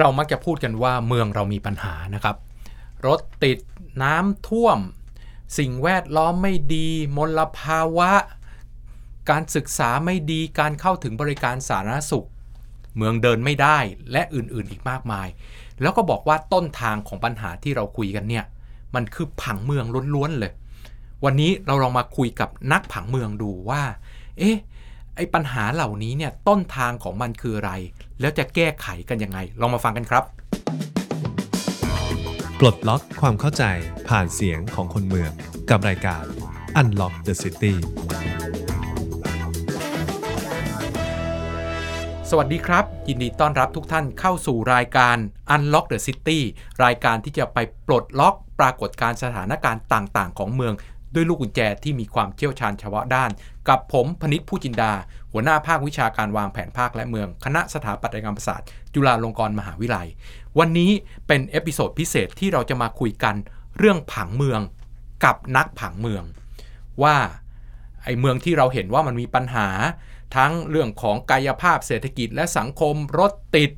เรามักจะพูดกันว่าเมืองเรามีปัญหานะครับ รถติดน้ำท่วม สิ่งแวดล้อมไม่ดี มลภาวะ การศึกษาไม่ดีการเข้าถึงบริการสาธารณสุข เมืองเดินไม่ได้และอื่นๆอีกมากมาย แล้วก็บอกว่าต้นทางของปัญหาที่เราคุยกันเนี่ยมันคือผังเมืองล้วนๆเลย วันนี้เราลองมาคุยกับนักผังเมืองดูว่า เอ๊ะไอ้ปัญหาเหล่านี้เนี่ยต้นทางของมันคืออะไร แล้วจะแก้ไขกันยังไง ลองมาฟังกันครับ ปลดล็อกความเข้าใจผ่านเสียงของคนเมือง กับรายการ Unlock the City สวัสดีครับ ยินดีต้อนรับทุกท่านเข้าสู่รายการ Unlock the City รายการที่จะไปปลดล็อกปรากฏการณ์สถานการณ์ต่าง ๆ ของเมือง ด้วยลูกกุญแจที่มีความเชี่ยวชาญเฉพาะด้าน กับผมพนิษฐ์ผู้จินดา หัวหน้าภาควิชาการวางแผนภาคและเมือง คณะสถาปัตยกรรมศาสตร์ จุฬาลงกรณ์มหาวิทยาลัย วันนี้เป็น episode พิเศษที่เราจะมาคุยกันเรื่องผังเมืองกับนักผังเมือง ว่าไอ้เมืองที่เราเห็นว่ามันมีปัญหา ทั้งเรื่องของกายภาพเศรษฐกิจและสังคมรถติด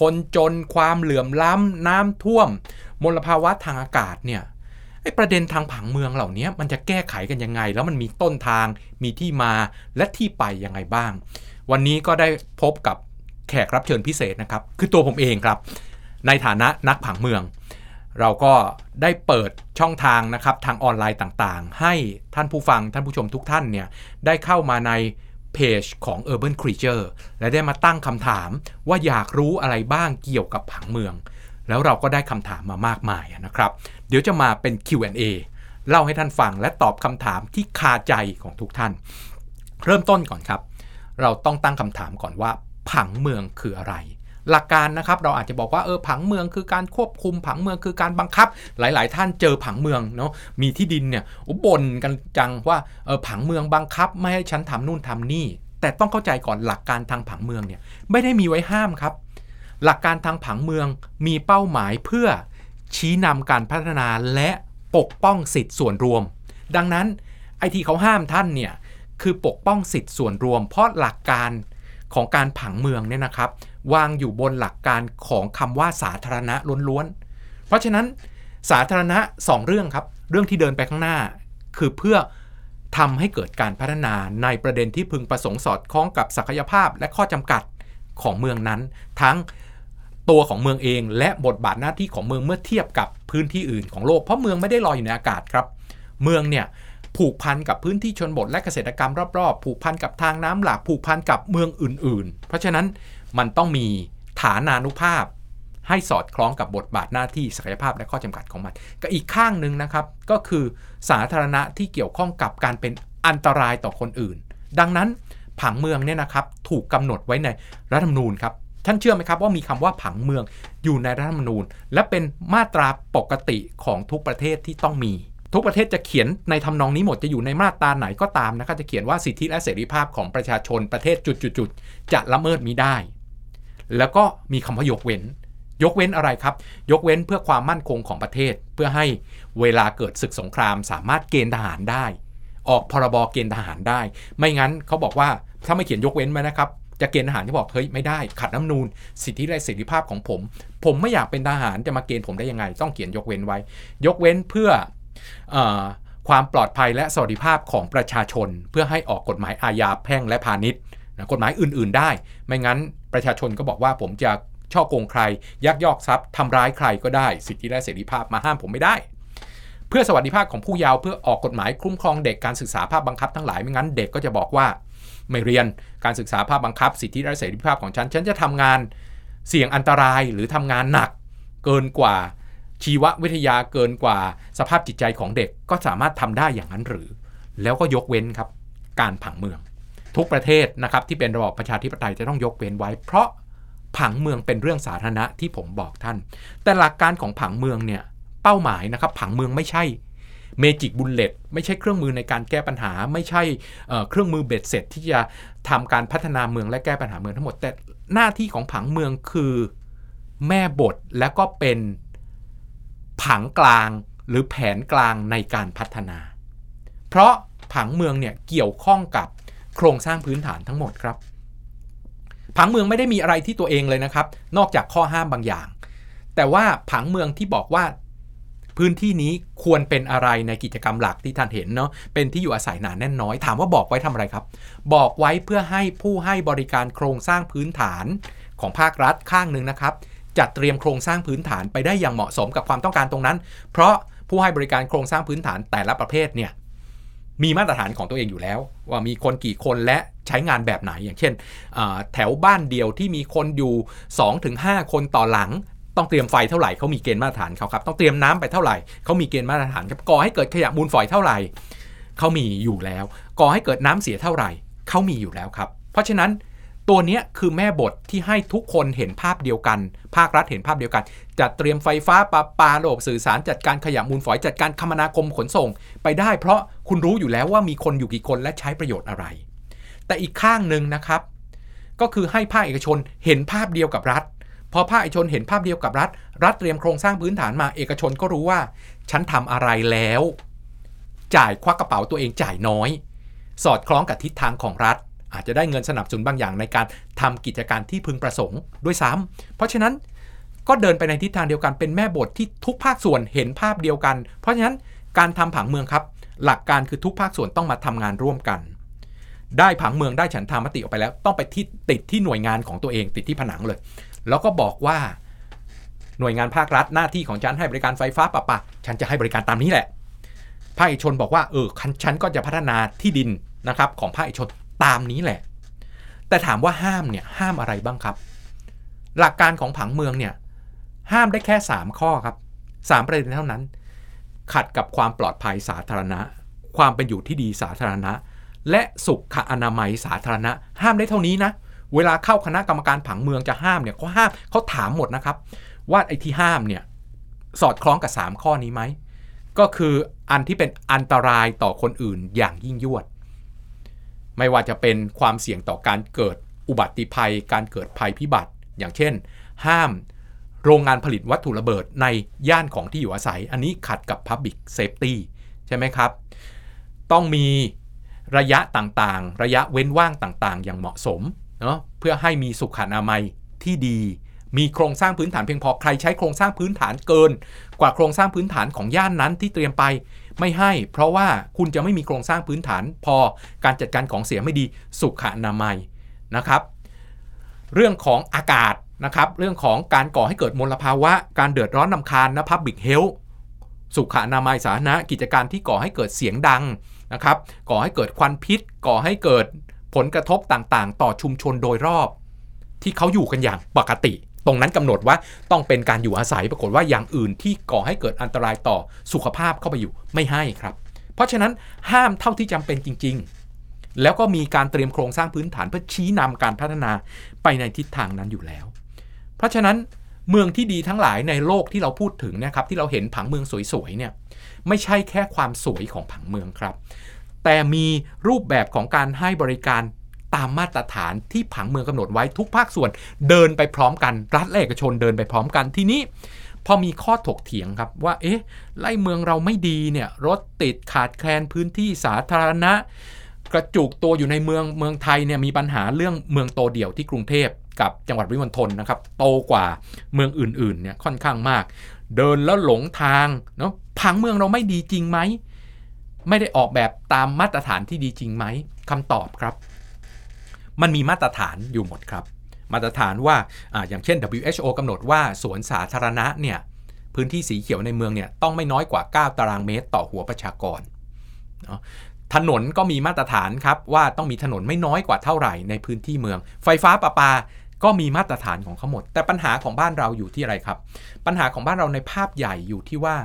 คนจนความเหลื่อมล้ำน้ำท่วม มลภาวะทางอากาศเนี่ย ไอ้ประเด็นทางผังเมืองเหล่านี้มันจะแก้ไขกันยังไง แล้วมันมีต้นทางมีที่มาและที่ไปยังไงบ้าง วันนี้ก็ได้พบกับแขกรับเชิญพิเศษนะครับ คือตัวผมเองครับ ในฐานะนักผังเมือง เราก็ได้เปิดช่องทางนะครับทางออนไลน์ต่างๆ ให้ท่านผู้ฟังท่านผู้ชมทุกท่านเนี่ยได้เข้ามาในเพจของ Urban Creature และได้มาตั้งคำถามว่าอยากรู้อะไรบ้างเกี่ยวกับผังเมือง แล้วเราก็ได้คำถามมามากมายนะครับ เดี๋ยวจะมาเป็น Q&A เล่าให้ท่านฟังและตอบคำถามที่คาใจของทุกท่าน เริ่มต้นก่อนครับ เราต้องตั้งคำถามก่อนว่า ผังเมืองคืออะไร หลักการนะครับเราอาจจะบอกว่าเออผังเมืองคือการควบคุม ผังเมืองคือการบังคับ หลาย ๆ ท่านเจอผังเมืองเนาะมีที่ดินเนี่ยอุบ่นกันจังว่าเออผังเมืองบังคับ ไม่ให้ฉันทำนู่นทำนี่ แต่ต้องเข้าใจก่อนหลักการทางผังเมืองเนี่ยไม่ได้มีไว้ห้ามครับ หลักการทางผังเมืองมีเป้าหมายเพื่อชี้นำการพัฒนาและปกป้องสิทธิส่วนรวม ดังนั้นไอที่เขาห้ามท่านเนี่ยคือปกป้องสิทธิส่วนรวม เพราะหลักการของการผังเมืองเนี่ยนะครับ วางอยู่บนหลักการของคำว่าสาธารณะล้วนๆ เพราะฉะนั้นสาธารณะ 2 เรื่องครับ เรื่องที่เดินไปข้างหน้า คือเพื่อทำให้เกิดการพัฒนาในประเด็นที่พึงประสงค์สอดคล้องกับศักยภาพและข้อจำกัดของเมืองนั้น ทั้ง ตัวของเมืองเอง และบทบาทหน้าที่ของเมืองเมื่อเทียบกับพื้นที่อื่นของโลกเพราะเมืองไม่ได้ลอยอยู่ในอากาศครับ เมืองเนี่ยผูกพันกับพื้นที่ชนบทและเกษตรกรรมรอบๆ ผูกพันกับทางน้ำหลากผูกพันกับเมืองอื่น ๆ เพราะฉะนั้นมันต้องมีฐานานุภาพ ให้สอดคล้องกับบทบาทหน้าที่ศักยภาพและข้อจำกัดของมันก็อีกข้างหนึ่งนะครับ ก็คือสาธารณะที่เกี่ยวข้องกับการเป็นอันตรายต่อคนอื่น ดังนั้นผังเมืองเนี่ยนะครับถูกกำหนดไว้ในรัฐธรรมนูญครับ ท่านเชื่อไหมครับว่ามีคำว่าผังเมืองอยู่ในรัฐธรรมนูญ และเป็นมาตราปกติของทุกประเทศที่ต้องมี ทุกประเทศจะเขียนในทำนองนี้หมดจะอยู่ในมาตราไหนก็ตามนะครับจะเขียนว่าสิทธิและเสรีภาพของประชาชนประเทศจุดๆๆจะละเมิดมิได้ แล้วก็มีคำว่ายกเว้น ยกเว้นอะไรครับ ยกเว้นเพื่อความมั่นคงของประเทศ เพื่อให้เวลาเกิดศึกสงครามสามารถเกณฑ์ทหารได้ ออกพรบเกณฑ์ทหารได้ ไม่งั้นเขาบอกว่าถ้าไม่เขียนยกเว้นไว้นะครับ จะเกณฑ์ทหารที่บอกเฮ้ยไม่ได้ขัดน้ำนูนสิทธิและเสรีภาพของผม ผมไม่อยากเป็นทหารจะมาเกณฑ์ผมได้ยังไง ต้องเขียนยกเว้นไว้ ยกเว้นเพื่ออความปลอดภัยและสวัสดิภาพของประชาชน เพื่อให้ออกกฎหมายอาญาแพ่งและพาณิชย์นะกฎหมายอื่น ๆ ได้ ไม่งั้นประชาชนก็บอกว่าผมจะช่อโกงใคร ยักยอกทรัพย์ทำร้ายใครก็ได้ สิทธิและเสรีภาพมาห้ามผมไม่ได้ เพื่อสวัสดิภาพของผู้เยาว์เพื่อออกกฎหมายคุ้มครองเด็กการศึกษาภาพบังคับทั้งหลายไม่งั้นเด็กก็จะบอกว่า ไม่เรียน การศึกษาภาพบังคับ สิทธิและเสรีภาพของฉัน ฉันจะทำงานเสี่ยงอันตรายหรือทำงานหนัก เกินกว่าชีววิทยาเกินกว่าสภาพจิตใจของเด็กก็สามารถทำได้อย่างนั้นหรือ แล้วก็ยกเว้นครับ การผังเมือง ทุกประเทศนะครับที่เป็นระบอบประชาธิปไตยจะต้องยกเว้นไว้ เพราะผังเมืองเป็นเรื่องสาธารณะที่ผมบอกท่าน แต่หลักการของผังเมืองเนี่ยเป้าหมายนะครับผังเมืองไม่ใช่ magic bullet ไม่ใช่เครื่องมือในการแก้ปัญหา ไม่ใช่เครื่องมือเบ็ดเสร็จ ที่จะทำการพัฒนาเมืองและแก้ปัญหาเมืองทั้งหมด แต่หน้าที่ของผังเมืองคือแม่บทและก็เป็นผังกลางหรือแผนกลางในการพัฒนา เพราะผังเมืองเนี่ยเกี่ยวข้องกับโครงสร้างพื้นฐานทั้งหมดครับ ผังเมืองไม่ได้มีอะไรที่ตัวเองเลยนะครับ นอกจากข้อห้ามบางอย่าง แต่ว่าผังเมืองที่บอกว่า พื้นที่นี้ควรเป็นอะไรในกิจกรรมหลักที่ท่านเห็นเนาะเป็นที่อยู่อาศัยหนาแน่นน้อย ถามว่าบอกไว้ทำอะไรครับ บอกไว้เพื่อให้ผู้ให้บริการโครงสร้างพื้นฐานของภาครัฐข้างหนึ่งนะครับจัดเตรียมโครงสร้างพื้นฐานไปได้อย่างเหมาะสมกับความต้องการตรงนั้น เพราะผู้ให้บริการโครงสร้างพื้นฐานแต่ละประเภทเนี่ยมีมาตรฐานของตัวเองอยู่แล้ว ว่ามีคนกี่คนและใช้งานแบบไหนอย่างเช่น แถวบ้านเดียวที่มีคนอยู่ 2-5 คนต่อหลัง ต้องเตรียมไฟเท่าไหร่เขามีเกณฑ์มาตรฐานเขาครับต้องเตรียมน้ำไปเท่าไหร่เขามีเกณฑ์มาตรฐานครับก่อให้เกิดขยะมูลฝอยเท่าไหร่เขามีอยู่แล้วก่อให้เกิดน้ำเสียเท่าไหร่เขามีอยู่แล้วครับ เพราะฉะนั้นตัวนี้คือแม่บทที่ให้ทุกคนเห็นภาพเดียวกัน ภาครัฐเห็นภาพเดียวกัน จัดเตรียมไฟฟ้าปาปาระบบสื่อสารจัดการขยะมูลฝอยจัดการคมนาคมขนส่ง ไปได้ เพราะคุณรู้อยู่แล้วว่ามีคนอยู่กี่คนและใช้ประโยชน์อะไร แต่อีกข้างหนึ่งนะครับ ก็คือให้ภาคเอกชนเห็นภาพเดียวกับรัฐ พอภาคเอกชนเห็นภาพเดียวกับรัฐ รัฐเตรียมโครงสร้างพื้นฐานมาเอกชนก็รู้ว่า ฉันทำอะไรแล้ว จ่ายควักกระเป๋าตัวเองจ่ายน้อย สอดคล้องกับทิศทางของรัฐ อาจจะได้เงินสนับสนุนบางอย่างในการทำกิจการที่พึงประสงค์ด้วยซ้ำเพราะฉะนั้นก็เดินไปในทิศทางเดียวกันเป็นแม่บทที่ทุกภาคส่วนเห็นภาพเดียวกัน เพราะฉะนั้นการทำผังเมืองครับ หลักการคือทุกภาคส่วนต้องมาทำงานร่วมกัน ได้ผังเมืองได้ฉันทามติออกไปแล้ว ต้องไปที่ติดที่หน่วยงานของตัวเองติดที่ผนังเลย แล้วก็บอกว่าหน่วยงานภาครัฐหน้าที่ของฉันให้บริการไฟฟ้าประปาฉันจะให้บริการตามนี้แหละภาคเอกชนบอกว่าเออฉันก็จะพัฒนาที่ดินนะครับของภาคเอกชนตามนี้แหละ แต่ถามว่าห้ามเนี่ยห้ามอะไรบ้างครับ หลักการของผังเมืองเนี่ยห้ามได้แค่ 3 ข้อครับ 3 ประเด็นเท่านั้น ขัดกับความปลอดภัยสาธารณะ ความเป็นอยู่ที่ดีสาธารณะ และสุขอนามัยสาธารณะ ห้ามได้เท่านี้นะ เวลาเข้าคณะกรรมการผังเมืองจะห้ามเนี่ยเขาห้ามเขาถามหมดนะครับ ว่าไอ้ที่ห้ามเนี่ยสอดคล้องกับ 3 ข้อนี้ไหม ก็คืออันที่เป็นอันตรายต่อคนอื่นอย่างยิ่งยวด ไม่ว่าจะเป็นความเสี่ยงต่อการเกิดอุบัติภัย การเกิดภัยพิบัติ อย่างเช่น ห้ามโรงงานผลิตวัตถุระเบิดในย่านของที่อยู่อาศัย อันนี้ขัดกับ Public Safety ใช่ไหมครับ ต้องมี ระยะต่างๆ ระยะเว้นว่างต่างๆ อย่างเหมาะสมเนาะเพื่อให้มีสุขอนามัยที่ดี มีโครงสร้างพื้นฐานเพียงพอใครใช้โครงสร้างพื้นฐานเกิน กว่าโครงสร้างพื้นฐานของย่านนั้นที่เตรียมไปไม่ให้ เพราะว่าคุณจะไม่มีโครงสร้างพื้นฐานพอการจัดการของเสียไม่ดีสุขอนามัยนะครับ เรื่องของอากาศนะครับ เรื่องของการก่อให้เกิดมลภาวะ การเดือดร้อนนำคาญนะพับบิกเฮลสุขอนามัยสาธารณะกิจการที่ก่อให้เกิดเสียงดัง นะครับก่อให้เกิดควันพิษ ก่อให้เกิดผลกระทบต่างๆ ต่อชุมชนโดยรอบ ที่เขาอยู่กันอย่างปกติ ตรงนั้นกำหนดว่าต้องเป็นการอยู่อาศัยปรากฏว่าอย่างอื่นที่ก่อให้เกิดอันตรายต่อสุขภาพเข้าไปอยู่ไม่ให้ครับ เพราะฉะนั้นห้ามเท่าที่จำเป็นจริง ๆ แล้วก็มีการเตรียมโครงสร้างพื้นฐานเพื่อชี้นำการพัฒนาไปในทิศทางนั้นอยู่แล้ว เพราะฉะนั้นเมืองที่ดีทั้งหลายในโลกที่เราพูดถึงนะครับที่เราเห็นผังเมืองสวยๆเนี่ย ไม่ใช่แค่ความสวยของผังเมืองครับ แต่มีรูปแบบของการให้บริการตามมาตรฐานที่ผังเมืองกำหนดไว้ทุกภาคส่วนเดินไปพร้อมกัน รัฐและเอกชนเดินไปพร้อมกันทีนี้ พอมีข้อถกเถียงครับว่าเอ๊ะไล่เมืองเราไม่ดีเนี่ยรถติดขาดแคลนพื้นที่สาธารณะ กระจุกตัวอยู่ในเมืองเมืองไทยเนี่ยมีปัญหาเรื่องเมืองโตเดี่ยวที่กรุงเทพกับจังหวัดวิมณฑลนะครับโตกว่าเมืองอื่นๆเนี่ยค่อนข้างมาก เดินแล้วหลงทางเนาะผังเมืองเราไม่ดีจริงไหม ไม่ได้ออกแบบตามมาตรฐานที่ดีจริงไหมคำตอบครับ มันมีมาตรฐานอยู่หมดครับ มาตรฐานว่าออย่างเช่น WHO กำหนดว่าสวนสาธารณะเนี่ยพื้นที่สีเขียวในเมืองเนี่ยต้องไม่น้อยกว่า 9 ตารางเมตรต่อหัวประชากรถนนก็มีมาตรฐานครับว่าต้องมีถนนไม่น้อยกว่าเท่าไหร่ในพื้นที่เมือง ไฟฟ้าประปา ก็มีมาตรฐานของเขาหมด แต่ปัญหาของบ้านเราอยู่ที่อะไรครับ ปัญหาของบ้านเราในภาพใหญ่อยู่ที่ว่า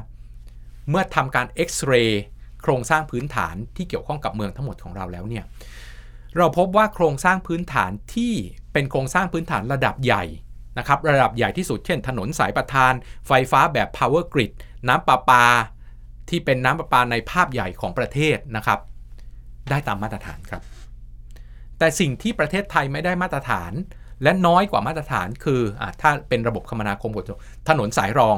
เมื่อทำการเอ็กซเรย์โครงสร้างพื้นฐานที่เกี่ยวข้องกับเมืองทั้งหมดของเราแล้วเนี่ยเราพบว่าโครงสร้างพื้นฐานที่เป็นโครงสร้างพื้นฐานระดับใหญ่นะครับระดับใหญ่ที่สุดเช่น ถนนสายประทาน ไฟฟ้าแบบ power grid น้ำประปา ที่เป็นน้ำประปาในภาพใหญ่ของประเทศนะครับ ได้ตามมาตรฐานครับ แต่สิ่งที่ประเทศไทยไม่ได้มาตรฐาน และน้อยกว่ามาตรฐานคืออถ้าเป็นระบบคมนาคมกถนนสายรอง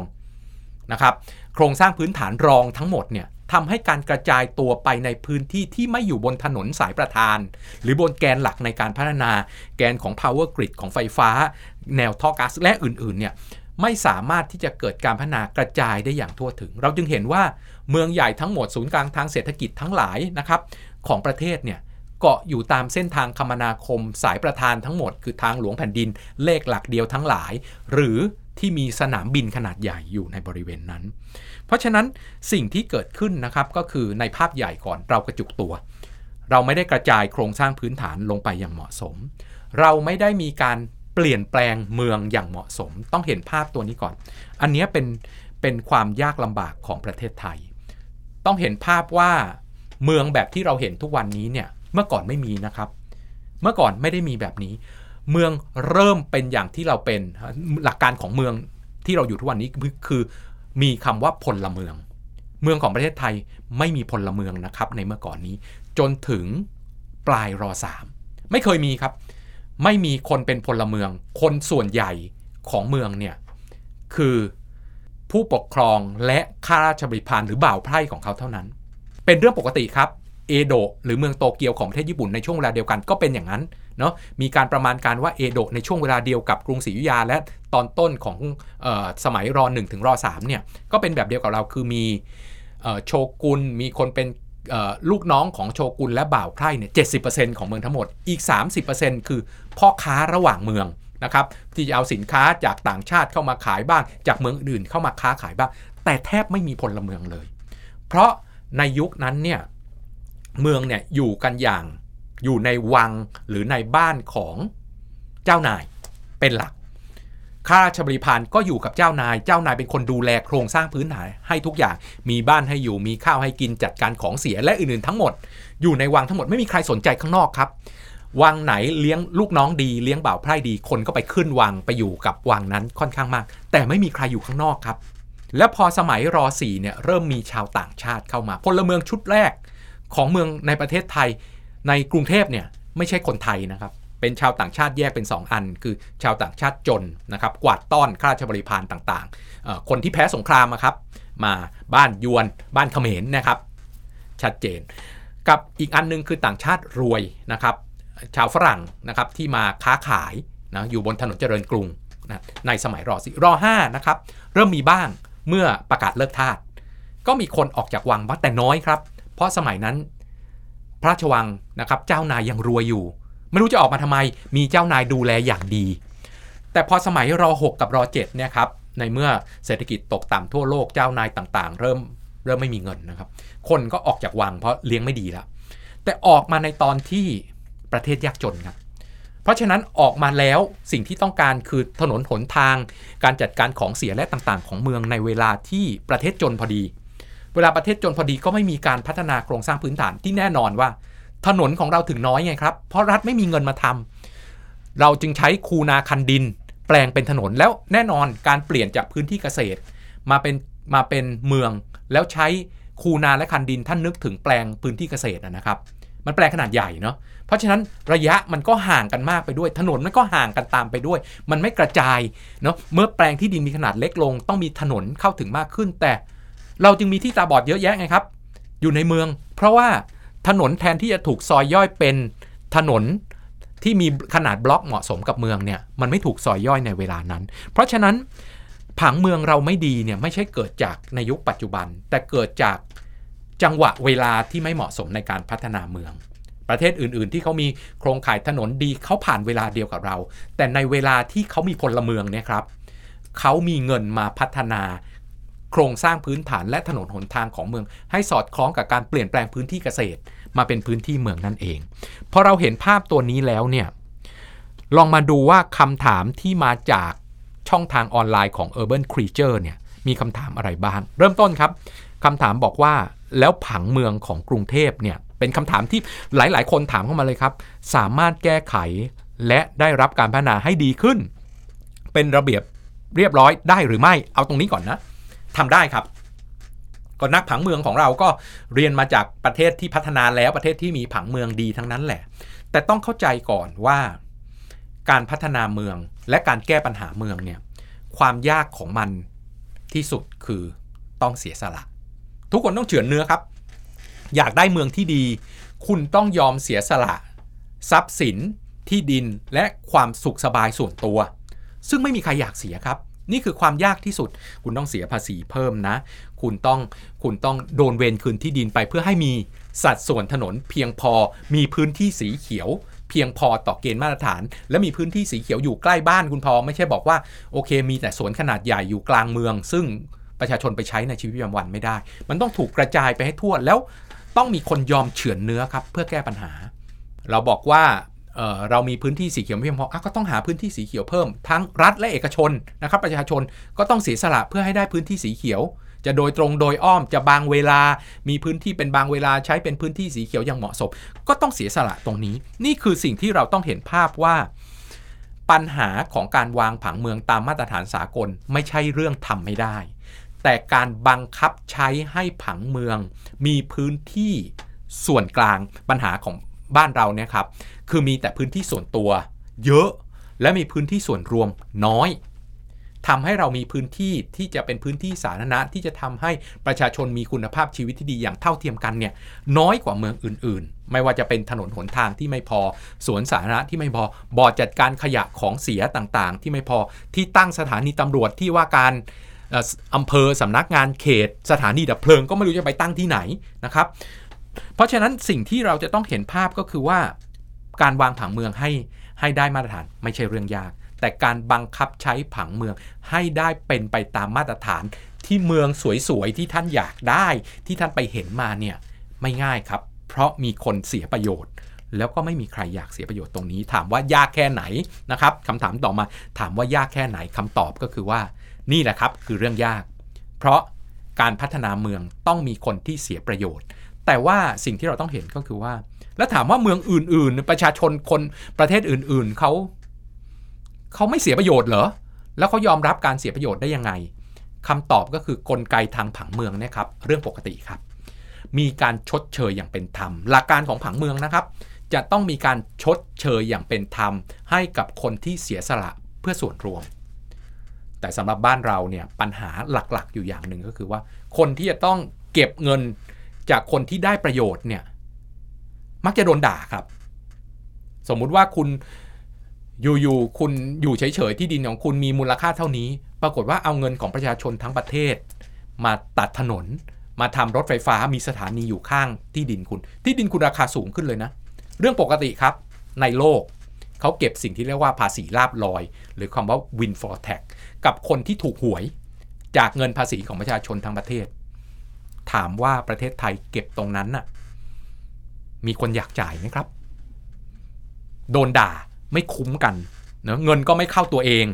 นะครับ โครงสร้างพื้นฐานรองทั้งหมดเนี่ยทำให้การกระจายตัวไปในพื้นที่ที่ไม่อยู่บนถนนสายประธาน หรือบนแกนหลักในการพัฒนา แกนของ power grid ของไฟฟ้า แนวท่อก๊าซและอื่นๆเนี่ยไม่สามารถที่จะเกิดการพัฒนากระจายได้อย่างทั่วถึง เราจึงเห็นว่าเมืองใหญ่ทั้งหมดศูนย์กลางทางเศรษฐกิจทั้งหลายนะครับของประเทศเนี่ย เกาะอยู่ตามเส้นทางคมนาคมสายประธานทั้งหมด คือทางหลวงแผ่นดินเลขหลักเดียวทั้งหลาย หรือที่มีสนามบินขนาดใหญ่อยู่ในบริเวณนั้น เพราะฉะนั้นสิ่งที่เกิดขึ้นนะครับก็คือในภาพใหญ่ก่อนเรากระจุกตัว เราไม่ได้กระจายโครงสร้างพื้นฐานลงไปอย่างเหมาะสม เราไม่ได้มีการเปลี่ยนแปลงเมืองอย่างเหมาะสม ต้องเห็นภาพตัวนี้ก่อน อันนี้เป็นเป็นความยากลำบากของประเทศไทย ต้องเห็นภาพว่าเมืองแบบที่เราเห็นทุกวันนี้เนี่ย เมื่อก่อนไม่มีนะครับ เมื่อก่อนไม่ได้มีแบบนี้ เมืองเริ่มเป็นอย่างที่เราเป็นหลักการของเมืองที่เราอยู่ทุกวันนี้คือมีคำว่าพลเมือง เมืองของประเทศไทยไม่มีพลเมืองนะครับ ในเมื่อก่อนนี้ จนถึงปลายรอสามไม่เคยมีครับ ไม่มีคนเป็นพลเมือง คนส่วนใหญ่ของเมืองเนี่ยคือผู้ปกครองและข้าราชบริพารหรือบ่าวไพร่ของเขาเท่านั้น เป็นเรื่องปกติครับ เอโดะหรือเมืองโตเกียวของประเทศญี่ปุ่นในช่วงเวลาเดียวกันก็เป็นอย่างนั้นเนาะมีการประมาณการว่าเอโดะในช่วงเวลาเดียวกับกรุงศรีอยุธยา และตอนต้นของออสมัยรอหนึ่งถึงรอสามเนี่ยก็เป็นแบบเดียวกับเราคือมีโชกุนมีคนเป็นลูกน้องของโชกุนและบ่าวไพร่เนี่ยเจ็ของเมืองทั้งหมดอีก 30%คือพ่อค้าระหว่างเมืองนะครับที่จะเอาสินค้าจากต่างชาติเข้ามาขายบ้าง จากเมืองอื่นเข้ามาค้าขายบ้าง แต่แทบไม่มีพลเมืองเลย เพราะในยุคนั้นเนี่ย เมืองเนี่ยอยู่กันอย่างอยู่ในวังหรือในบ้านของเจ้านายเป็นหลัก ข้าราชบริพารก็อยู่กับเจ้านาย เจ้านายเป็นคนดูแลโครงสร้างพื้นฐานให้ทุกอย่าง มีบ้านให้อยู่ มีข้าวให้กิน จัดการของเสียและอื่นๆทั้งหมด อยู่ในวังทั้งหมดไม่มีใครสนใจข้างนอกครับ วังไหนเลี้ยงลูกน้องดีเลี้ยงบ่าวไพร่ดี คนก็ไปขึ้นวังไปอยู่กับวังนั้นค่อนข้างมาก แต่ไม่มีใครอยู่ข้างนอกครับ แล้วพอสมัยรอสี่เนี่ยเริ่มมีชาวต่างชาติเข้ามา พลเมืองชุดแรก ของเมืองในประเทศไทย ในกรุงเทพเนี่ยไม่ใช่คนไทยนะครับ เป็นชาวต่างชาติแยกเป็น 2 อัน คือชาวต่างชาติจนนะครับ กวาดต้อนข้าราชบริพารต่างๆ คนที่แพ้สงครามครับ มาบ้านยวน บ้านเขมรนะครับ ชัดเจน กับอีกอันนึงคือต่างชาติรวยนะครับ ชาวฝรั่งนะครับที่มาค้าขายนะอยู่บนถนนเจริญกรุงนะในสมัยรอสี่รอห้านะครับ เริ่มมีบ้างเมื่อประกาศเลิกทาสก็มีคนออกจากวังบ้าแต่น้อยครับ เพราะสมัยนั้น พระราชวังนะครับเจ้านายยังรวยอยู่ ไม่รู้จะออกมาทำไม มีเจ้านายดูแลอย่างดี แต่พอสมัยรอ 6 กับรอ7เนี่ยครับในเมื่อเศรษฐกิจตกต่ำทั่วโลกเจ้านายต่างๆ เริ่มเริ่มไม่มีเงินนะครับ คนก็ออกจากวังเพราะเลี้ยงไม่ดีแล้วแต่ออกมาในตอนที่ประเทศยากจนครับเพราะฉะนั้นออกมาแล้วสิ่งที่ต้องการคือถนนหนทาง การจัดการของเสียและต่างๆ ของเมืองในเวลาที่ประเทศจนพอดี วลาประเทศจนพอดีก็ไม่มีการพัฒนาโครงสร้างพื้นฐานที่แน่นอนว่า ถนนของเราถึงน้อยไงครับ เพราะรัฐไม่มีเงินมาทำเราจึงใช้คูนาคันดิน แปลงเป็นถนนแล้วแน่นอนการเปลี่ยนจากพื้นที่เกษตร มาเป็นมาเป็นเมือง แล้วใช้คูนาและคันดินท่านนึกถึงแปลงพื้นที่เกษตรนะครับ มันแปลงขนาดใหญ่เนาะเพราะฉะนั้นระยะมันก็ห่างกันมากไปด้วย ถนนมันก็ห่างกันตามไปด้วย มันไม่กระจายเนาะเมื่อแปลงที่ดินมีขนาดเล็กลง ต้องมีถนนเข้าถึงมากขึ้นแต่ เราจึงมีที่ตาบอดเยอะแยะไงครับ อยู่ในเมือง เพราะว่าถนนแทนที่จะถูกซอยย่อยเป็นถนนที่มีขนาดบล็อกเหมาะสมกับเมืองเนี่ยมันไม่ถูกซอยย่อยในเวลานั้น เพราะฉะนั้นผังเมืองเราไม่ดีเนี่ยไม่ใช่เกิดจากในยุคปัจจุบัน แต่เกิดจากจังหวะเวลาที่ไม่เหมาะสมในการพัฒนาเมือง ประเทศอื่น ๆ ที่เขามีโครงข่ายถนนดีเขาผ่านเวลาเดียวกับเรา แต่ในเวลาที่เขามีพลเมืองเนี่ยครับเขามีเงินมาพัฒนา โครงสร้างพื้นฐานและถนนหนทางของเมือง ให้สอดคล้องกับการเปลี่ยนแปลงพื้นที่เกษตร มาเป็นพื้นที่เมืองนั่นเองพอเราเห็นภาพตัวนี้แล้วเนี่ยลองมาดูว่าคำถามที่มาจากช่องทางออนไลน์ของ Urban Creature เนี่ยมีคำถามอะไรบ้าง เริ่มต้นครับคำถามบอกว่าแล้วผังเมืองของกรุงเทพเนี่ยเป็นคำถามที่หลาย ๆ คนถามเข้ามาเลยครับ สามารถแก้ไขและได้รับการพัฒนาให้ดีขึ้น เป็นระเบียบเรียบร้อยได้หรือไม่เอาตรงนี้ก่อนนะ ทำได้ครับก็นักผังเมืองของเราก็เรียนมาจากประเทศที่พัฒนาแล้วประเทศที่มีผังเมืองดีทั้งนั้นแหละ แต่ต้องเข้าใจก่อนว่าการพัฒนาเมืองและการแก้ปัญหาเมืองเนี่ยความยากของมันที่สุดคือต้องเสียสละ ทุกคนต้องเฉือนเนื้อครับ อยากได้เมืองที่ดี คุณต้องยอมเสียสละ ทรัพย์สินที่ดินและความสุขสบายส่วนตัว ซึ่งไม่มีใครอยากเสียครับ นี่คือความยากที่สุด คุณต้องเสียภาษีเพิ่มนะ คุณต้องคุณต้องโดนเวรคืนที่ดินไปเพื่อให้มีสัดส่วนถนนเพียงพอมีพื้นที่สีเขียว เพียงพอต่อเกณฑ์มาตรฐาน และมีพื้นที่สีเขียวอยู่ใกล้บ้านคุณพอไม่ใช่บอกว่าโอเค มีแต่สวนขนาดใหญ่อยู่กลางเมือง ซึ่งประชาชนไปใช้ในชีวิตประจำวันไม่ได้ มันต้องถูกกระจายไปให้ทั่วแล้วต้องมีคนยอมเฉือนเนื้อครับเพื่อแก้ปัญหา เราบอกว่า เเรามีพื้นที่สีเขียวไม่เพียงพออะก็ต้องหาพื้นที่สีเขียวเพิ่ม ทั้งรัฐและเอกชนนะครับประชาชนก็ต้องเสียสละเพื่อให้ได้พื้นที่สีเขียว จะโดยตรงโดยอ้อมจะบางเวลา มีพื้นที่เป็นบางเวลาใช้เป็นพื้นที่สีเขียวอย่างเหมาะสม ก็ต้องเสียสละตรงนี้ นี่คือสิ่งที่เราต้องเห็นภาพว่า ปัญหาของการวางผังเมืองตามมาตรฐานสากลไม่ใช่เรื่องทำไม่ได้ แต่การบังคับใช้ให้ผังเมือง มีพื้นที่ส่วนกลางปัญหาของ บ้านเราเนี่ยครับคือมีแต่พื้นที่ส่วนตัวเยอะและมีพื้นที่ส่วนรวมน้อยทำให้เรามีพื้นที่ที่จะเป็นพื้นที่สาธารณะที่จะทำให้ประชาชนมีคุณภาพชีวิตที่ดีอย่างเท่าเทียมกันเนี่ยน้อยกว่าเมืองอื่น ๆ ไม่ว่าจะเป็นถนนหนทางที่ไม่พอสวนสาธารณะที่ไม่พอบ่อจัดการขยะของเสียต่างๆ ที่ไม่พอที่ตั้งสถานีตำรวจที่ว่าการอำเภอสำนักงานเขต สถานีดับเพลิงก็ไม่รู้จะไปตั้งที่ไหนนะครับ เพราะฉะนั้นสิ่งที่เราจะต้องเห็นภาพก็คือว่า การวางผังเมืองให้ให้ได้มาตรฐานไม่ใช่เรื่องยาก แต่การบังคับใช้ผังเมืองให้ได้เป็นไปตามมาตรฐานที่เมืองสวยๆที่ท่านอยากได้ที่ท่านไปเห็นมาเนี่ยไม่ง่ายครับ เพราะมีคนเสียประโยชน์ แล้วก็ไม่มีใครอยากเสียประโยชน์ตรงนี้ ถามว่ายากแค่ไหนนะครับคำถามต่อมาถามว่ายากแค่ไหนคำตอบก็คือว่า นี่แหละครับคือเรื่องยาก เพราะการพัฒนาเมืองต้องมีคนที่เสียประโยชน์ แต่ว่าสิ่งที่เราต้องเห็นก็คือว่า แล้วถามว่าเมืองอื่น ๆ ประชาชนคนประเทศอื่น ๆเขาเขาไม่เสียประโยชน์เหรอ แล้วเขายอมรับการเสียประโยชน์ได้ยังไงคำตอบก็คือกลไกทางผังเมืองนะครับ เรื่องปกติครับ มีการชดเชยอย่างเป็นธรรม หลักการของผังเมืองนะครับ จะต้องมีการชดเชยอย่างเป็นธรรม ให้กับคนที่เสียสละเพื่อส่วนรวม แต่สำหรับบ้านเราเนี่ยปัญหาหลักๆ อยู่อย่างหนึ่งก็คือว่า คนที่จะต้องเก็บเงิน จากคนที่ได้ประโยชน์เนี่ย มักจะโดนด่าครับ สมมุติว่าคุณอยู่ๆคุณอยู่เฉยๆที่ดินของคุณมีมูลค่าเท่านี้ ปรากฏว่าเอาเงินของประชาชนทั้งประเทศ มาตัดถนน มาทำรถไฟฟ้ามีสถานีอยู่ข้างที่ดินคุณ ที่ดินคุณราคาสูงขึ้นเลยนะ เรื่องปกติครับ ในโลกเขาเก็บสิ่งที่เรียกว่าภาษีลาบลอย หรือคำว่า windfall tax กับคนที่ถูกหวย จากเงินภาษีของประชาชนทั้งประเทศ ถามว่าประเทศไทยเก็บตรงนั้นน่ะมีคนอยากจ่ายไหมครับ โดนด่าไม่คุ้มกันเนะเงินก็ไม่เข้าตัวเอง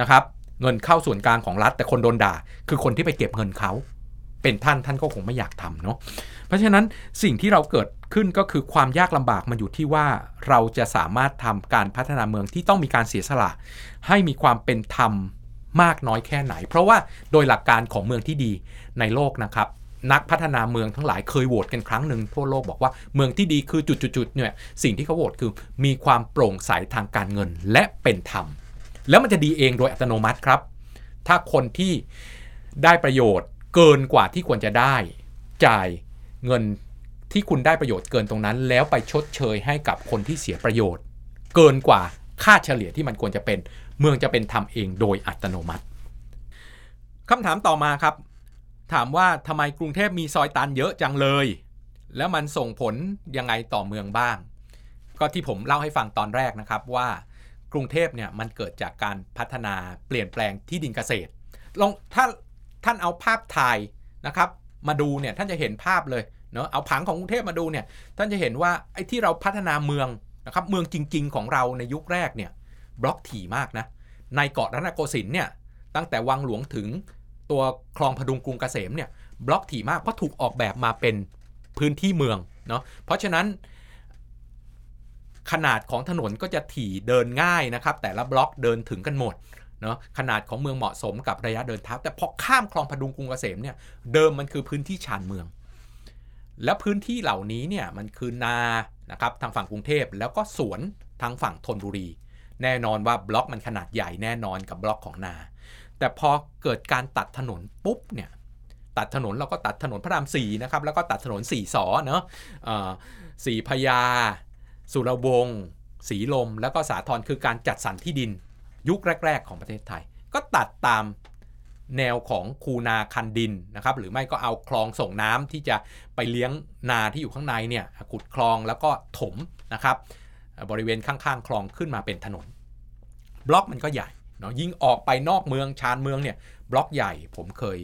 นะครับ เงินเข้าส่วนกลางของรัฐ แต่คนโดนด่า คือคนที่ไปเก็บเงินเขาเป็นท่านท่านก็คงไม่อยากทำเนาะเพราะฉะนั้นสิ่งที่เราเกิดขึ้นก็คือความยากลำบากมันอยู่ที่ว่าเราจะสามารถทำการพัฒนาเมืองที่ต้องมีการเสียสละ ให้มีความเป็นธรรมมากน้อยแค่ไหน เพราะว่าโดยหลักการของเมืองที่ดีในโลกนะครับ นักพัฒนาเมืองทั้งหลายเคยโหวตกันครั้งหนึ่งทั่วโลกบอกว่าเมืองที่ดีคือจุดๆเนี่ยสิ่งที่เขาโหวตคือมีความโปร่งใสทางการเงินและเป็นธรรม แล้วมันจะดีเองโดยอัตโนมัติครับ ถ้าคนที่ได้ประโยชน์เกินกว่าที่ควรจะได้ จ่ายเงินที่คุณได้ประโยชน์เกินตรงนั้น แล้วไปชดเชยให้กับคนที่เสียประโยชน์ เกินกว่าค่าเฉลี่ยที่มันควรจะเป็น เมืองจะเป็นธรรมเองโดยอัตโนมัติคำถามต่อมาครับ ถามว่าทำไมกรุงเทพมีซอยตันเยอะจังเลย แล้วมันส่งผลยังไงต่อเมืองบ้าง ก็ที่ผมเล่าให้ฟังตอนแรกนะครับว่ากรุงเทพเนี่ยมันเกิดจากการพัฒนาเปลี่ยนแปลงที่ดินเกษตรลองถ้าท่านเอาภาพถ่ายนะครับ มาดูเนี่ยท่านจะเห็นภาพเลยเนาะเอาผังของกรุงเทพมาดูเนี่ยท่านจะเห็นว่าไอ้ที่เราพัฒนาเมืองนะครับเมืองจริง ๆ ของเราในยุคแรกเนี่ยบล็อกถี่มากนะในเกาะรัตนโกสินทร์เนี่ยตั้งแต่วังหลวงถึง ตัวคลองพดุงกรุงเกษมเนี่ยบล็อกถี่มากเพราะถูกออกแบบมาเป็นพื้นที่เมืองเนาะเพราะฉะนั้น ขนาดของถนนก็จะถี่เดินง่ายนะครับ แต่ละบล็อกเดินถึงกันหมดเนาะขนาดของเมืองเหมาะสมกับระยะเดินเท้า แต่พอข้ามคลองพดุงกรุงเกษมเนี่ยเดิมมันคือพื้นที่ชานเมือง และพื้นที่เหล่านี้เนี่ยมันคือนานะครับทางฝั่งกรุงเทพแล้วก็สวนทางฝั่งธนบุรี แน่นอนว่าบล็อกมันขนาดใหญ่แน่นอนกับบล็อกของนา แต่พอเกิดการตัดถนนปุ๊บเนี่ยตัดถนนเราก็ตัดถนนพระรามสี่นะครับแล้วก็ตัดถนนสี่สอเนาะเอ่พญาสุรวงศ์สีลม แล้วก็สาทรคือการจัดสรรที่ดิน ยุคแรก ๆ ของประเทศไทย ก็ตัดตามแนวของคูนาคันดินนะครับหรือไม่ก็เอาคลองส่งน้ำที่จะไปเลี้ยงนาที่อยู่ข้างในเนี่ยขุดคลองแล้วก็ถมนะครับบริเวณข้างๆ คลองขึ้นมาเป็นถนน บล็อกมันก็ใหญ่ เนาะยิ่งออกไปนอกเมืองชานเมืองเนี่ยบล็อกใหญ่ผมเคย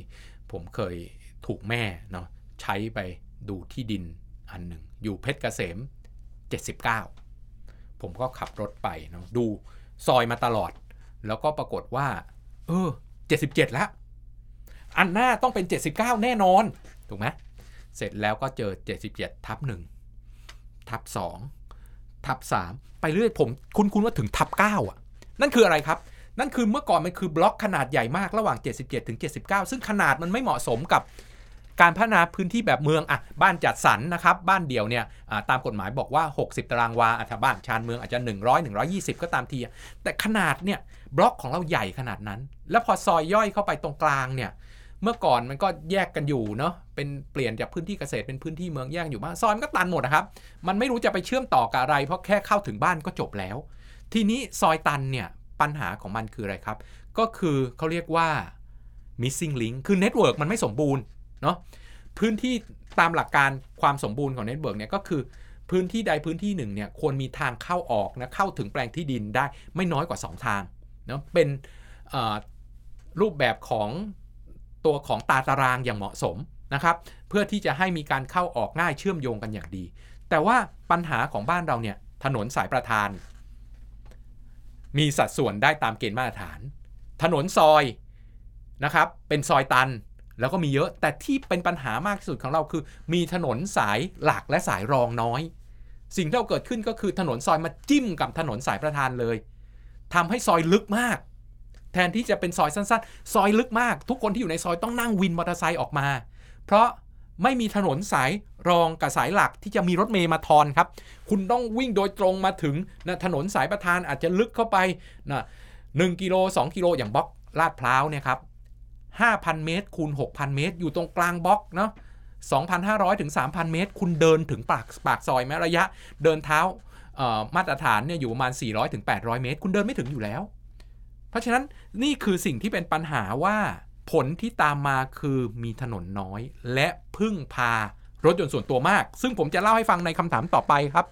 ผมเคยถูกแม่เนาะใช้ไปดูที่ดินอันหนึ่งอยู่เพชรเกษม 79 ผมก็ขับรถไปเนาะดูซอยมาตลอด แล้วก็ปรากฏว่า เออ 77 แล้ว อันหน้าต้องเป็น 79 แน่นอน ถูกไหมเสร็จแล้วก็เจอ 77 ทับ1ทับ2ทับ3ไปเรื่อยผม คุ้นๆว่าถึงทับ9อะ นั่นคืออะไรครับ นั่นคือเมื่อก่อนมันคือบล็อกขนาดใหญ่มากระหว่าง 77ถึง79 ซึ่งขนาดมันไม่เหมาะสมกับการพัฒนาพื้นที่แบบเมืองอะบ้านจัดสรรนะครับ บ้านเดี่ยวเนี่ยตามกฎหมายบอกว่า 60 ตารางวาอะถ้าบ้านชานเมืองอาจจะ 100 120 ก็ตามที แต่ขนาดเนี่ยบล็อกของเราใหญ่ขนาดนั้น แล้วพอซอยย่อยเข้าไปตรงกลางเนี่ยเมื่อก่อนมันก็แยกกันอยู่เนาะเป็นเปลี่ยนจากพื้นที่เกษตรเป็นพื้นที่เมืองแยกอยู่บ้างซอยมันก็ตันหมดนะครับ มันไม่รู้จะไปเชื่อมต่อกับอะไร เพราะแค่เข้าถึงบ้านก็จบแล้ว ทีนี้ซอยตันเนี่ย ปัญหาของมันคืออะไรครับ ก็คือเขาเรียกว่า missing link คือ network มันไม่สมบูรณ์เนาะพื้นที่ตามหลักการความสมบูรณ์ของ network เนี่ยก็คือพื้นที่ใดพื้นที่หนึ่งเนี่ยควรมีทางเข้าออกนะเข้าถึงแปลงที่ดินได้ไม่น้อยกว่า 2 ทางเนาะเป็นรูปแบบของตัวของตาตารางอย่างเหมาะสมนะครับ เพื่อที่จะให้มีการเข้าออกง่ายเชื่อมโยงกันอย่างดี แต่ว่าปัญหาของบ้านเราเนี่ยถนนสายประธาน มีสัดส่วนได้ตามเกณฑ์มาตรฐาน ถนนซอยนะครับ เป็นซอยตันแล้วก็มีเยอะ แต่ที่เป็นปัญหามากที่สุดของเราคือ มีถนนสายหลักและสายรองน้อย สิ่งที่เราเกิดขึ้นก็คือถนนซอยมาจิ้มกับถนนสายประธานเลยทำให้ซอยลึกมาก แทนที่จะเป็นซอยสั้นๆ ซอยลึกมาก ทุกคนที่อยู่ในซอยต้องนั่งวินมอเตอร์ไซค์ออกมา เพราะ ไม่มีถนนสายรองกับสายหลักที่จะมีรถเมล์มาทอนครับ คุณต้องวิ่งโดยตรงมาถึงนะถนนสายประธานอาจจะลึกเข้าไปนะหนึ่งกิโล2กิโลอย่างบล็อกลาดพร้าวเนี่ยครับ5,000 เมตรคูณ6,000 เมตร อยู่ตรงกลางบล็อกเนาะ2,500ถึง3,000 เมตร คุณเดินถึงปากปากซอยแม้ระยะเดินเท้ามาตรฐานเนี่ยอยู่ประมาณ 400ถึง800 เมตร คุณเดินไม่ถึงอยู่แล้ว เพราะฉะนั้นนี่คือสิ่งที่เป็นปัญหาว่า ผลที่ตามมาคือมีถนนน้อย และพึ่งพารถยนต์ส่วนตัวมาก ซึ่งผมจะเล่าให้ฟังในคำถามต่อไปครับ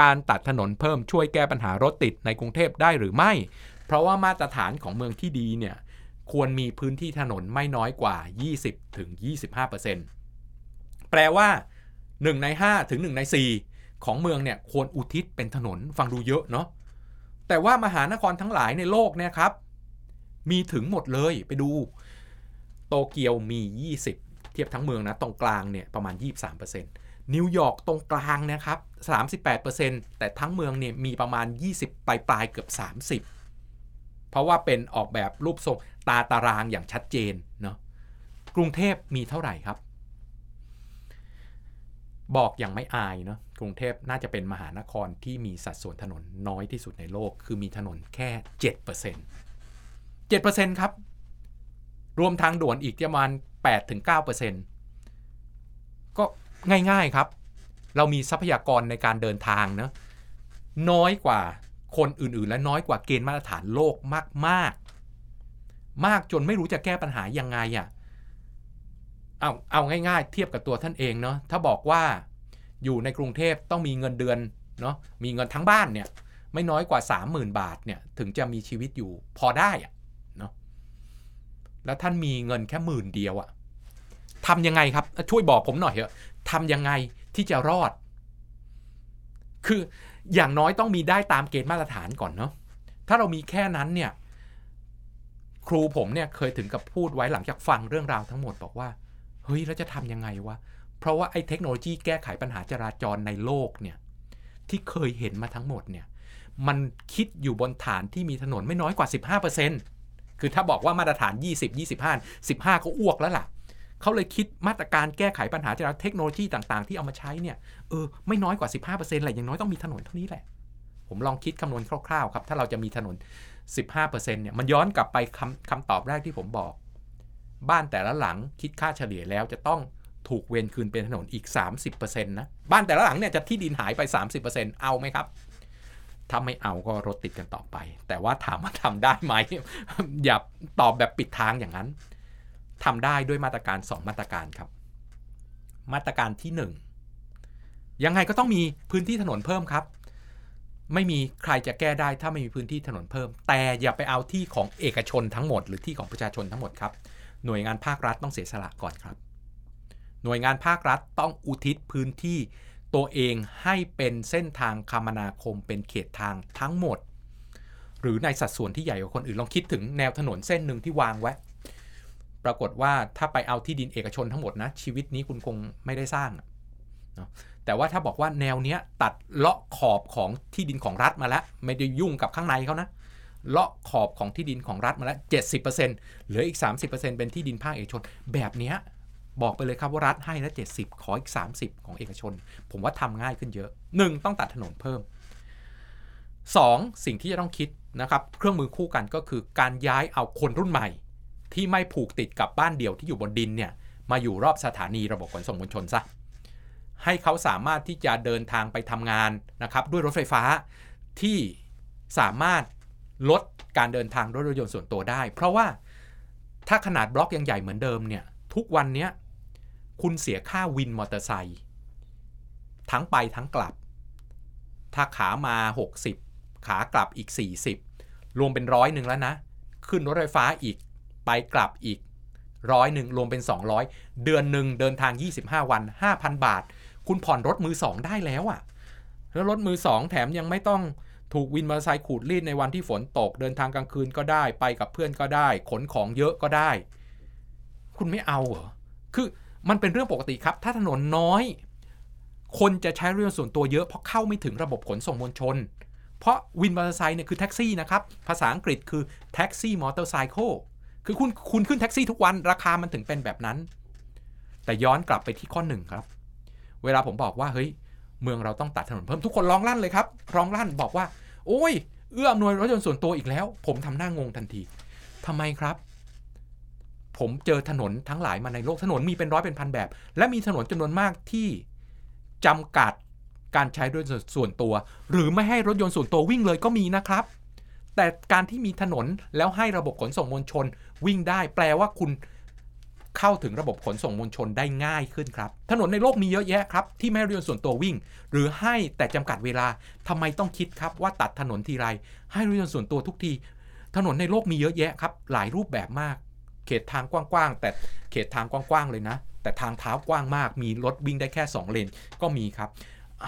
การตัดถนนเพิ่มช่วยแก้ปัญหารถติดในกรุงเทพได้หรือไม่ เพราะว่ามาตรฐานของเมืองที่ดีเนี่ยควรมีพื้นที่ถนนไม่น้อยกว่า 20ถึง25%แปลว่า 1 ใน 5 ถึง 1 ใน 4 ของเมืองเนี่ยควรอุทิศเป็นถนนฟังดูเยอะเนาะแต่ว่ามหานครทั้งหลายในโลกเนี่ยครับ มีถึงหมดเลยไปดู โตเกียวมี 20 เทียบทั้งเมืองนะ ตรงกลางเนี่ยประมาณ 23%นิวยอร์กตรงกลางนะครับ 38%แต่ทั้งเมืองเนี่ยมีประมาณ 20 ปลายปลายๆเกือบ 30 เพราะว่าเป็นออกแบบรูปทรงตาตารางอย่างชัดเจนเนาะ กรุงเทพมีเท่าไหร่ครับ บอกอย่างไม่อายเนาะ กรุงเทพน่าจะเป็นมหานครที่มีสัดส่วนถนนน้อยที่สุดในโลก คือมีถนนแค่ 7% 7%ครับ รวมทางด่วนอีกประมาณ8-9%ก็ง่ายๆครับ เรามีทรัพยากรในการเดินทางเนะน้อยกว่าคนอื่นๆ และน้อยกว่าเกณฑ์มาตรฐานโลกมากๆ มากจนไม่รู้จะแก้ปัญหายังไงอะ่ะเอาเอาง่ายๆ เทียบกับตัวท่านเองเนาะถ้าบอกว่าอยู่ในกรุงเทพต้องมีเงินเดือนเนาะมีเงินทั้งบ้านเนี่ยไม่น้อยกว่า 30,000 บาทเนี่ยถึงจะมีชีวิตอยู่พอได้อะเนาะ แล้วท่านมีเงินแค่หมื่นเดียวอะทำยังไงครับ ช่วยบอกผมหน่อยเถอะทำยังไงที่จะรอด คืออย่างน้อยต้องมีได้ตามเกณฑ์มาตรฐานก่อนเนาะถ้าเรามีแค่นั้นเนี่ย ครูผมเนี่ยเคยถึงกับพูดไว้หลังจากฟังเรื่องราวทั้งหมดบอกว่า เฮ้ยแล้วจะทำยังไงวะ เพราะว่าไอ้เทคโนโลยีแก้ไขปัญหาจราจรในโลกเนี่ย ที่เคยเห็นมาทั้งหมดเนี่ย มันคิดอยู่บนฐานที่มีถนนไม่น้อยกว่า 15% คือถ้าบอกว่ามาตรฐาน 20 25 15 ก็อ้วกแล้วล่ะเขาเลยคิดมาตรการแก้ไขปัญหาจาจรเทคโนโลยีต่างๆ ที่เอามาใช้เนี่ยเออไม่น้อยกว่า 15%แหละอย่างน้อยต้องมีถนนเท่านี้แหละ ผมลองคิดคำนวณคร่าวๆครับถ้าเราจะมีถนน 15%เนี่ยมันย้อนกลับไปคำคำตอบแรกที่ผมบอก บ้านแต่ละหลังคิดค่าเฉลี่ยแล้วจะต้องถูกเวนคืนเป็นถนนอีก 30%นะบ้านแต่ละหลังเนี่ยจะที่ดินหายไป 30%เอาไหมครับ ถ้าไม่เอาก็รถติดกันต่อไป แต่ว่าถามว่าทำได้ไหม อย่าตอบแบบปิดทางอย่างนั้นทำได้ด้วยมาตรการ 2 มาตรการครับ มาตรการที่ 1 ยังไงก็ต้องมีพื้นที่ถนนเพิ่มครับ ไม่มีใครจะแก้ได้ถ้าไม่มีพื้นที่ถนนเพิ่ม แต่อย่าไปเอาที่ของเอกชนทั้งหมด หรือที่ของประชาชนทั้งหมดครับ หน่วยงานภาครัฐต้องเสียสละก่อนครับ หน่วยงานภาครัฐต้องอุทิศพื้นที่ ตัวเองให้เป็นเส้นทางคมนาคมเป็นเขตทางทั้งหมด หรือในสัดส่วนที่ใหญ่กว่าคนอื่นลองคิดถึงแนวถนนเส้นหนึ่งที่วางไว้ปรากฏว่าถ้าไปเอาที่ดินเอกชนทั้งหมดนะ ชีวิตนี้คุณคงไม่ได้สร้างเนาะแต่ว่าถ้าบอกว่าแนวเนี้ยตัดเลาะขอบของที่ดินของรัฐมาแล้ว ไม่ได้ยุ่งกับข้างในเขานะเลาะขอบของที่ดินของรัฐมาแล้ว 70%เหลืออีก 30%เป็นที่ดินภาคเอกชนแบบเนี้ย บอกไปเลยครับว่ารัฐให้ล้ว70 ขออีก 30 ของเอกชน ผมว่าทำง่ายขึ้นเยอะ 1. ต้องตัดถนนเพิ่ม 2. สิ่งที่จะต้องคิดนะครับเครื่องมือคู่กันก็คือการย้ายเอาคนรุ่นใหม่ ที่ไม่ผูกติดกับบ้านเดี่ยวที่อยู่บนดินเนี่ยมาอยู่รอบสถานีระบบขนส่งมวลชนซะให้เขาสามารถที่จะเดินทางไปทำงานนะครับด้วยรถไฟฟ้าที่สามารถลดการเดินทางด้วยรถยนต์ส่วนตัวได้ เพราะว่าถ้าขนาดบล็อกยังใหญ่เหมือนเดิมเนี่ยทุกวันเนี้ย คุณเสียค่าวินมอเตอร์ไซค์ทั้งไปทั้งกลับ ถ้าขามา 60 ขากลับอีก 40 รวมเป็นร้อยหนึ่งแล้วนะ ขึ้นรถไฟฟ้าอีกไปกลับอีกร้อยหนึ่งรวมเป็น 200 เดือนหนึ่งเดินทาง 25 วัน 5,000 บาท คุณผ่อนรถมือสองได้แล้วอะ่ะ แล้วรถมือสองแถมยังไม่ต้องถูกวินมอเตอร์ไซค์ขูดรีดในวันที่ฝนตก เดินทางกลางคืนก็ได้ไปกับเพื่อนก็ได้ ขนของเยอะก็ได้ คุณไม่เอาเหรอคือ มันเป็นเรื่องปกติครับ ถ้าถนนน้อย คนจะใช้รถยนต์ส่วนตัวเยอะเพราะเข้าไม่ถึงระบบขนส่งมวลชน เพราะวินมอเตอร์ไซค์เนี่ยคือแท็กซี่นะครับ ภาษาอังกฤษคือแท็กซี่มอเตอร์ไซค์คือคุณคุณขึ้นแท็กซี่ทุกวันราคามันถึงเป็นแบบนั้น แต่ย้อนกลับไปที่ข้อหนึ่งครับ เวลาผมบอกว่าเฮ้ยเมืองเราต้องตัดถนนเพิ่มทุกคนร้องลั่นเลยครับร้องลั่นบอกว่า โอ้ยเอื้ออำนวยรถยนต์ส่วนตัวอีกแล้ว ผมทำหน้างงทันทีทำไมครับ ผมเจอถนนทั้งหลายมาในโลกถนนมีเป็นร้อยเป็นพันแบบ และมีถนนจำนวนมากที่จำกัดการใช้รถยนต์ส่วนตัว หรือไม่ให้รถยนต์ส่วนตัววิ่งเลยก็มีนะครับ แต่การที่มีถนนแล้วให้ระบบขนส่งมวลชนวิ่งได้ แปลว่าคุณเข้าถึงระบบขนส่งมวลชนได้ง่ายขึ้นครับ ถนนในโลกมีเยอะแยะครับ ที่ไม่ให้รถยนต์ส่วนตัววิ่ง หรือให้แต่จำกัดเวลาทำไมต้องคิดครับว่าตัดถนนทีไร ให้รถยนต์ส่วนตัวทุกที ถนนในโลกมีเยอะแยะครับ หลายรูปแบบมาก ขตทางกว้างๆแต่เขตทางกว้างๆเลยนะ แต่ทางเท้ากว้างมาก มีรถวิ่งได้แค่ 2 เลนก็มีครับ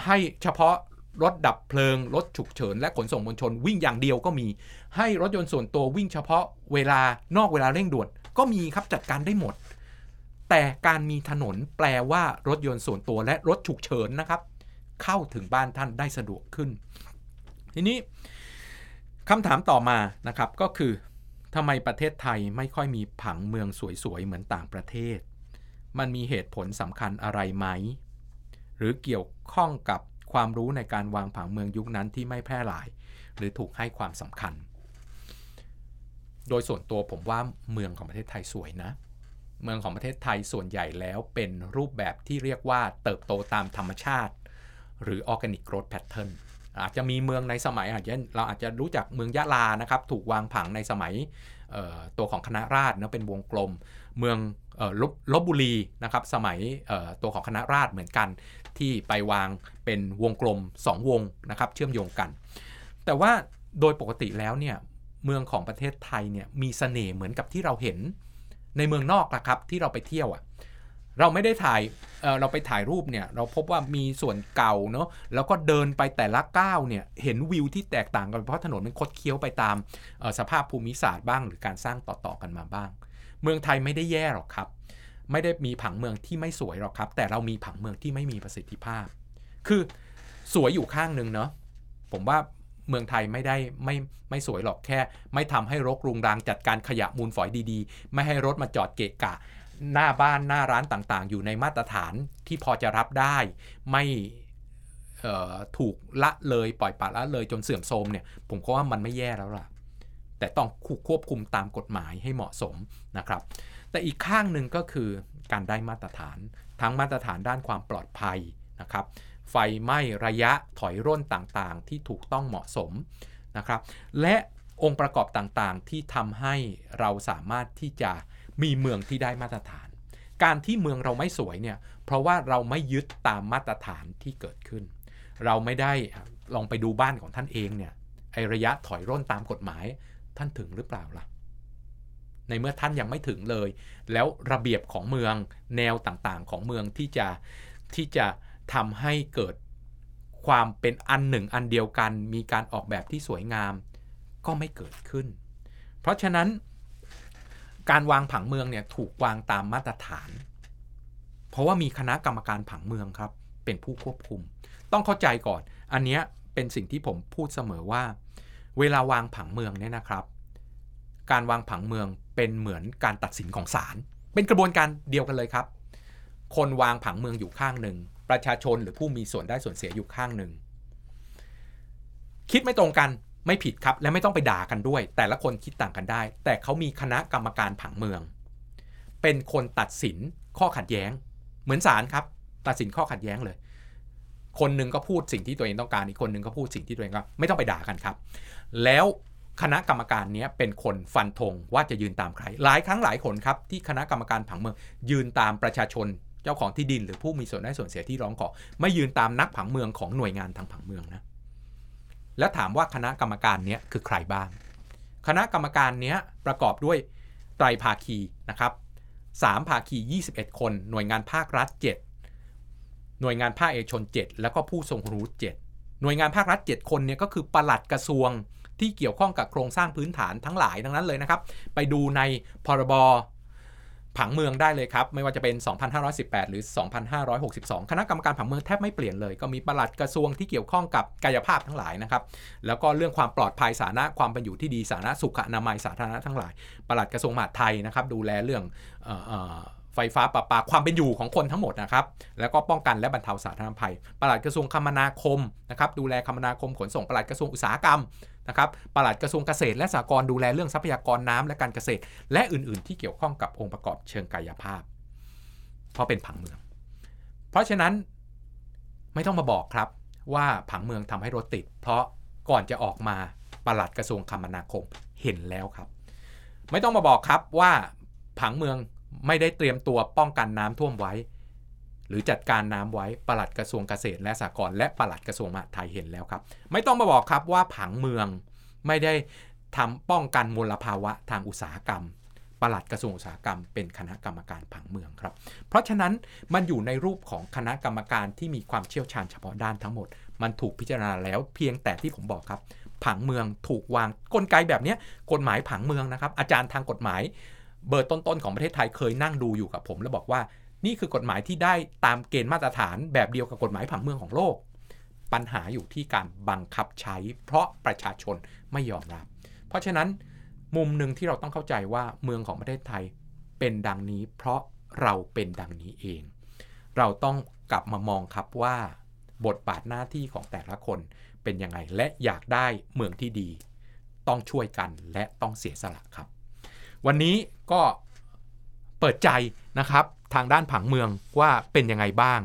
ให้เฉพาะรถดับเพลิง รถฉุกเฉิน และขนส่งมวลชนวิ่งอย่างเดียวก็มี ให้รถยนต์ส่วนตัววิ่งเฉพาะเวลานอกเวลาเร่งด่วน ก็มีครับจัดการได้หมด แต่การมีถนนแปลว่ารถยนต์ส่วนตัวและรถฉุกเฉินนะครับ เข้าถึงบ้านท่านได้สะดวกขึ้น ทีนี้คำถามต่อมานะครับก็คือ ทำไมประเทศไทยไม่ค่อยมีผังเมืองสวยๆ เหมือนต่างประเทศ มันมีเหตุผลสำคัญอะไรไหม หรือเกี่ยวข้องกับความรู้ในการวางผังเมืองยุคนั้นที่ไม่แพร่หลาย หรือถูกให้ความสำคัญ โดยส่วนตัวผมว่าเมืองของประเทศไทยสวยนะ เมืองของประเทศไทยส่วนใหญ่แล้วเป็นรูปแบบที่เรียกว่าเติบโตตามธรรมชาติ หรือ organic growth pattern อาจจะมีเมืองในสมัยอาจจะเราอาจจะรู้จักเมืองยะลานะครับ ถูกวางผังในสมัยตัวของคณะราษฎรนะเป็นวงกลม เมืองลบลบบุรีนะครับ สมัยตัวของคณะราษฎรเหมือนกัน ที่ไปวางเป็นวงกลม 2 วงนะครับ เชื่อมโยงกัน แต่ว่าโดยปกติแล้วเนี่ยเมืองของประเทศไทยเนี่ยมีเสน่ห์เหมือนกับที่เราเห็นในเมืองนอกนะครับที่เราไปเที่ยวอะ่ะ เราไม่ได้ถ่ายเเราไปถ่ายรูปเนี่ยเราพบว่ามีส่วนเก่าเนาะแล้วก็เดินไปแต่ละก้าวเนี่ยเห็นวิวที่แตกต่างกันเพราะถนนมันคดเคี้ยวไปตามสภาพภูมิศาสตร์บ้าง หรือการสร้างต่อๆกันมาบ้าง เมืองไทยไม่ได้แย่หรอกครับ ไม่ได้มีผังเมืองที่ไม่สวยหรอกครับ แต่เรามีผังเมืองที่ไม่มีประสิทธิภาพ คือสวยอยู่ข้างหนึ่งเนาะผมว่าเมืองไทยไม่ได้ไม่ไม่สวยหรอกแค่ ไม่ทำให้รกรุงรังจัดการขยะมูลฝอยดีๆ ไม่ให้รถมาจอดเกะกะ หน้าบ้านหน้าร้านต่างๆ อยู่ในมาตรฐานที่พอจะรับได้ ไม่ถูกละเลยปล่อยปละละเลยจนเสื่อมโทรมเนี่ยผมก็ว่ามันไม่แย่แล้วล่ะ แต่ต้องควบคุมตามกฎหมายให้เหมาะสมนะครับ แต่อีกข้างหนึ่งก็คือการได้มาตรฐาน ทั้งมาตรฐานด้านความปลอดภัยนะครับ ไฟไหม้ระยะถอยร่นต่างๆ ที่ถูกต้องเหมาะสมนะครับ และองค์ประกอบต่างๆที่ทำให้เราสามารถที่จะ มีเมืองที่ได้มาตรฐาน การที่เมืองเราไม่สวยเนี่ยเพราะว่าเราไม่ยึดตามมาตรฐานที่เกิดขึ้น เราไม่ได้ลองไปดูบ้านของท่านเองเนี่ยไอระยะถอยร่นตามกฎหมายท่านถึงหรือเปล่าล่ะ ในเมื่อท่านยังไม่ถึงเลย แล้วระเบียบของเมืองแนวต่างๆของเมืองที่จะที่จะทำให้เกิดความเป็นอันหนึ่งอันเดียวกัน มีการออกแบบที่สวยงาม ก็ไม่เกิดขึ้น เพราะฉะนั้น การวางผังเมืองเนี่ยถูกวางตามมาตรฐาน เพราะว่ามีคณะกรรมการผังเมืองครับ เป็นผู้ควบคุม ต้องเข้าใจก่อน อันนี้เป็นสิ่งที่ผมพูดเสมอว่า เวลาวางผังเมืองเนี่ยนะครับ การวางผังเมืองเป็นเหมือนการตัดสินของศาลเป็นกระบวนการเดียวกันเลยครับ คนวางผังเมืองอยู่ข้างหนึ่งประชาชนหรือผู้มีส่วนได้ส่วนเสียอยู่ข้างหนึ่งคิดไม่ตรงกัน ไม่ผิดครับ และไม่ต้องไปด่ากันด้วย แต่ละคนคิดต่างกันได้ แต่เขามีคณะกรรมการผังเมือง เป็นคนตัดสินข้อขัดแย้ง เหมือนศาลครับ ตัดสินข้อขัดแย้งเลย คนหนึ่งก็พูดสิ่งที่ตัวเองต้องการอีกคนหนึ่งก็พูดสิ่งที่ตัวเองก็ไม่ต้องไปด่ากันครับ แล้วคณะกรรมการนี้เป็นคนฟันธงว่าจะยืนตามใคร หลายครั้งหลายคนครับที่คณะกรรมการผังเมือง ยืนตามประชาชนเจ้าของที่ดิน หรือผู้มีส่วนได้ส่วนเสียที่ร้องขอไม่ยืนตามนักผังเมืองของหน่วยงานทางผังเมืองนะ แล้วถามว่าคณะกรรมการนี้คือใครบ้าง คณะกรรมการนี้ประกอบด้วยไตรภาคีนะครับสามภาคี 21 คน หน่วยงานภาครัฐ 7 หน่วยงานภาคเอกชน 7 แล้วก็ผู้ทรงรู้ 7 หน่วยงานภาครัฐ 7 คนเนี่ยก็คือปลัดกระทรวงที่เกี่ยวข้องกับโครงสร้างพื้นฐานทั้งหลายทั้งนั้นเลยนะครับ ไปดูในพรบ ผังเมืองได้เลยครับ ไม่ว่าจะเป็น 2,518 หรือ 2,562 คณะกรรมการผังเมืองแทบไม่เปลี่ยนเลย ก็มีปลัดกระทรวงที่เกี่ยวข้องกับกายภาพทั้งหลายนะครับ แล้วก็เรื่องความปลอดภัยสาธารณะความเป็นอยู่ที่ดีสาธารณสุขอนามัยสาธารณะทั้งหลาย ปลัดกระทรวงมหาดไทยนะครับดูแลเรื่องไฟฟ้าประปาความเป็นอยู่ของคนทั้งหมดนะครับ แล้วก็ป้องกันและบรรเทาสาธารณภัย ปลัดกระทรวงคมนาคมนะครับดูแลคมนาคมขนส่งปลัดกระทรวงอุตสาหกรรม นะครับปลัดกระทรวงเกษตรและสหกรณ์ดูแลเรื่องทรัพยากรน้ำและการเกษตร และอื่นๆ ที่เกี่ยวข้องกับองค์ประกอบเชิงกายภาพ เพราะเป็นผังเมือง เพราะฉะนั้นไม่ต้องมาบอกครับว่าผังเมืองทำให้รถติด เพราะก่อนจะออกมาปลัดกระทรวงคมนาคมเห็นแล้วครับ ไม่ต้องมาบอกครับว่าผังเมืองไม่ได้เตรียมตัวป้องกันน้ำท่วมไว้ หรือจัดการน้ำไว้ปลัดกระทรวงเกษตรและสหกรณ์และปลัดกระทรวงมหาดไทยเห็นแล้วครับ ไม่ต้องมาบอกครับว่าผังเมืองไม่ได้ทำป้องกันมลภาวะทางอุตสาหกรรมปลัดกระทรวงอุตสาหกรรมเป็นคณะกรรมการผังเมืองครับ เพราะฉะนั้นมันอยู่ในรูปของคณะกรรมการที่มีความเชี่ยวชาญเฉพาะด้านทั้งหมด มันถูกพิจารณาแล้วเพียงแต่ที่ผมบอกครับ ผังเมืองถูกวางกลไกแบบนี้กฎหมายผังเมืองนะครับ อาจารย์ทางกฎหมาย เบอร์ต้นๆของประเทศไทยเคยนั่งดูอยู่กับผม แล้วบอกว่า นี่คือกฎหมายที่ได้ตามเกณฑ์มาตรฐานแบบเดียวกับกฎหมายผังเมืองของโลก ปัญหาอยู่ที่การบังคับใช้ เพราะประชาชนไม่ยอมรับ เพราะฉะนั้นมุมหนึ่งที่เราต้องเข้าใจว่าเมืองของประเทศไทยเป็นดังนี้ เพราะเราเป็นดังนี้เอง เราต้องกลับมามองครับว่าบทบาทหน้าที่ของแต่ละคนเป็นยังไงและอยากได้เมืองที่ดี ต้องช่วยกันและต้องเสียสละครับ วันนี้ก็เปิดใจ นะครับทางด้านผังเมืองว่าเป็นยังไงบ้าง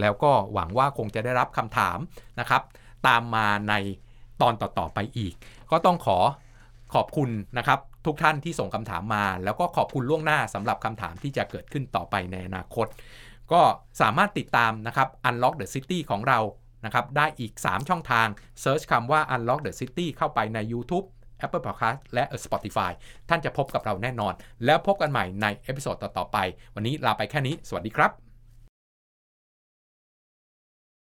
แล้วก็หวังว่าคงจะได้รับคำถามนะครับตามมาในตอนต่อๆไปอีก ก็ต้องขอขอบคุณนะครับทุกท่านที่ส่งคำถามมา แล้วก็ขอบคุณล่วงหน้าสำหรับคำถามที่จะเกิดขึ้นต่อไปในอนาคต ก็สามารถติดตามนะครับ Unlock the City ของเรานะครับได้อีก 3 ช่องทาง Search คำว่า Unlock the City เข้าไปใน YouTube Apple Podcast และ Spotify ท่านจะพบกับเราแน่นอน แล้วพบกันใหม่ใน episode ต่อๆไป วันนี้ลาไปแค่นี้ สวัสดีครับ